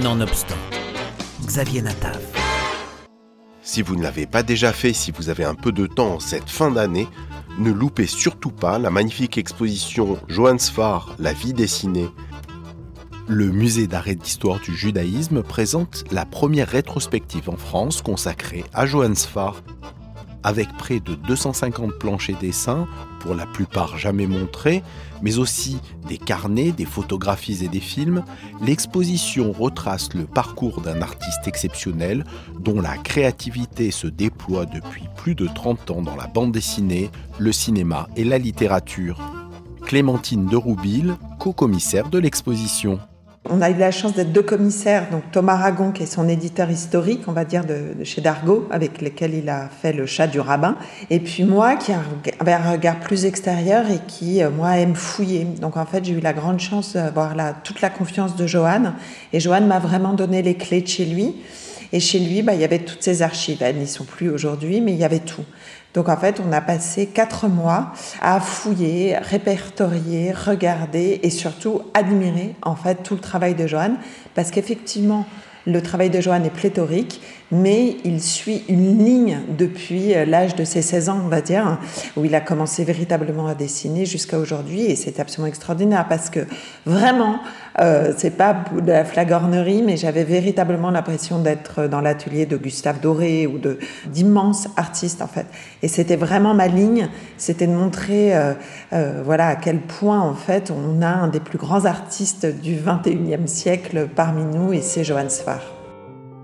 Nonobstant, Xavier Natav. Si vous ne l'avez pas déjà fait, si vous avez un peu de temps cette fin d'année, ne loupez surtout pas la magnifique exposition Johannes Farr, La vie dessinée. Le musée d'art et d'histoire du judaïsme présente la première rétrospective en France consacrée à Johannes Farr avec près de 250 planches et dessins, pour la plupart jamais montrés, mais aussi des carnets, des photographies et des films, l'exposition retrace le parcours d'un artiste exceptionnel dont la créativité se déploie depuis plus de 30 ans dans la bande dessinée, le cinéma et la littérature. Clémentine de Rouville, co-commissaire de l'exposition. On a eu la chance d'être deux commissaires, donc Thomas Ragon, qui est son éditeur historique, on va dire, de, chez Dargaud, avec lequel il a fait le chat du rabbin, et puis moi, qui avait un regard plus extérieur et qui, euh, moi, aime fouiller. Donc en fait, j'ai eu la grande chance d'avoir toute la confiance de Johan, et Johan m'a vraiment donné les clés de chez lui. Et chez lui, bah, il y avait toutes ses archives. Elles n'y sont plus aujourd'hui, mais il y avait tout. Donc en fait, on a passé quatre mois à fouiller, répertorier, regarder et surtout admirer en fait tout le travail de Joanne, parce qu'effectivement, le travail de Joanne est pléthorique, mais il suit une ligne depuis euh, l'âge de ses 16 ans, on va dire, où il a commencé véritablement à dessiner jusqu'à aujourd'hui, et c'est absolument extraordinaire parce que vraiment, euh, c'est pas de la flagornerie, mais j'avais véritablement l'impression d'être dans l'atelier de Gustave Doré ou de d'immenses artistes en fait. Et c'était vraiment ma ligne, c'était de montrer, euh, euh, voilà, à quel point en fait on a un des plus grands artistes du 21e siècle parmi nous, et c'est Johann Sfar.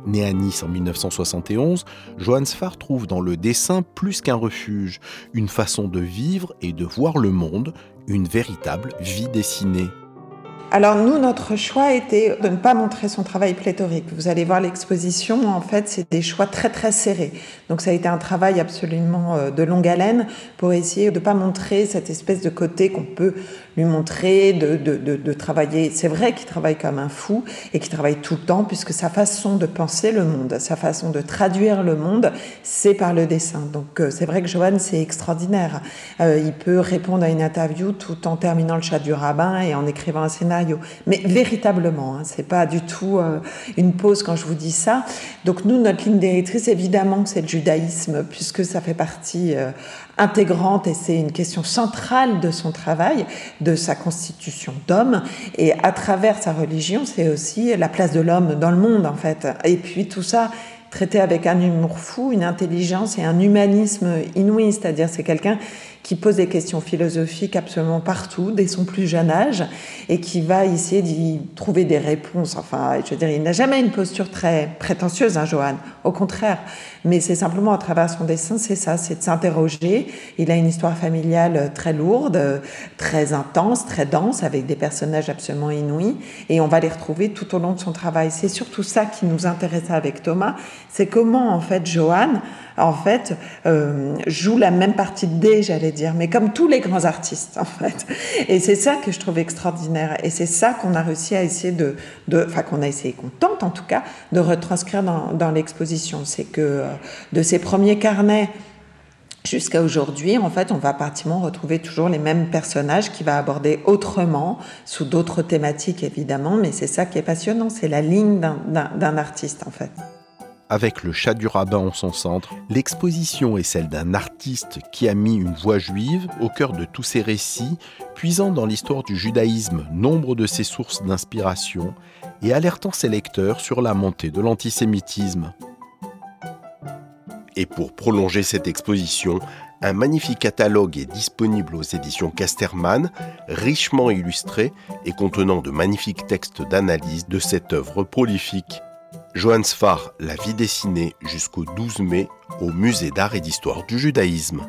Né à Nice en 1971, Johann Sfar trouve dans le dessin plus qu'un refuge, une façon de vivre et de voir le monde, une véritable vie dessinée. Alors nous, notre choix était de ne pas montrer son travail pléthorique. Vous allez voir l'exposition, en fait, c'est des choix très très serrés. Donc ça a été un travail absolument euh, de longue haleine pour essayer de ne pas montrer cette espèce de côté qu'on peut lui montrer, de, de, de, travailler. C'est vrai qu'il travaille comme un fou et qu'il travaille tout le temps puisque sa façon de penser le monde, sa façon de traduire le monde, c'est par le dessin. Donc euh, c'est vrai que Johan, c'est extraordinaire. Euh, il peut répondre à une interview tout en terminant le chat du rabbin et en écrivant un scénario mais véritablement, hein, c'est pas du tout euh, une pause quand je vous dis ça. Donc nous, notre ligne directrice, évidemment, c'est le judaïsme, puisque ça fait partie intégrante et c'est une question centrale de son travail, sa constitution d'homme. Et à travers sa religion, c'est aussi la place de l'homme dans le monde, en fait. Et puis tout ça traité avec un humour fou, une intelligence et un humanisme inouï, c'est-à-dire c'est quelqu'un qui pose des questions philosophiques absolument partout, dès son plus jeune âge, et qui va essayer d'y trouver des réponses. Enfin, je veux dire, il n'a jamais une posture très prétentieuse, hein, Johan. Au contraire. Mais c'est simplement à travers son dessin, c'est ça, c'est de s'interroger. Il a une histoire familiale très lourde, très intense, très dense, avec des personnages absolument inouïs, et on va les retrouver tout au long de son travail. C'est surtout ça qui nous intéressait avec Thomas, c'est comment, en fait, Johan, en fait, euh, joue la même partie de j'allais dire, mais comme tous les grands artistes, en fait. Et c'est ça que je trouve extraordinaire. Et c'est ça qu'on a réussi à essayer de, enfin, qu'on a essayé, qu'on tente en tout cas, de retranscrire dans, dans l'exposition. C'est que euh, de ces premiers carnets, jusqu'à aujourd'hui, en fait, on va pratiquement retrouver toujours les mêmes personnages qui va aborder autrement, sous d'autres thématiques évidemment, mais c'est ça qui est passionnant, c'est la ligne d'un artiste en fait. Avec le chat du rabbin en son centre, l'exposition est celle d'un artiste qui a mis une voix juive au cœur de tous ses récits, puisant dans l'histoire du judaïsme nombre de ses sources d'inspiration et alertant ses lecteurs sur la montée de l'antisémitisme. Et pour prolonger cette exposition, un magnifique catalogue est disponible aux éditions Casterman, richement illustré et contenant de magnifiques textes d'analyse de cette œuvre prolifique. Johannes Farr, La vie dessinée jusqu'au 12 mai au Musée d'art et d'histoire du judaïsme.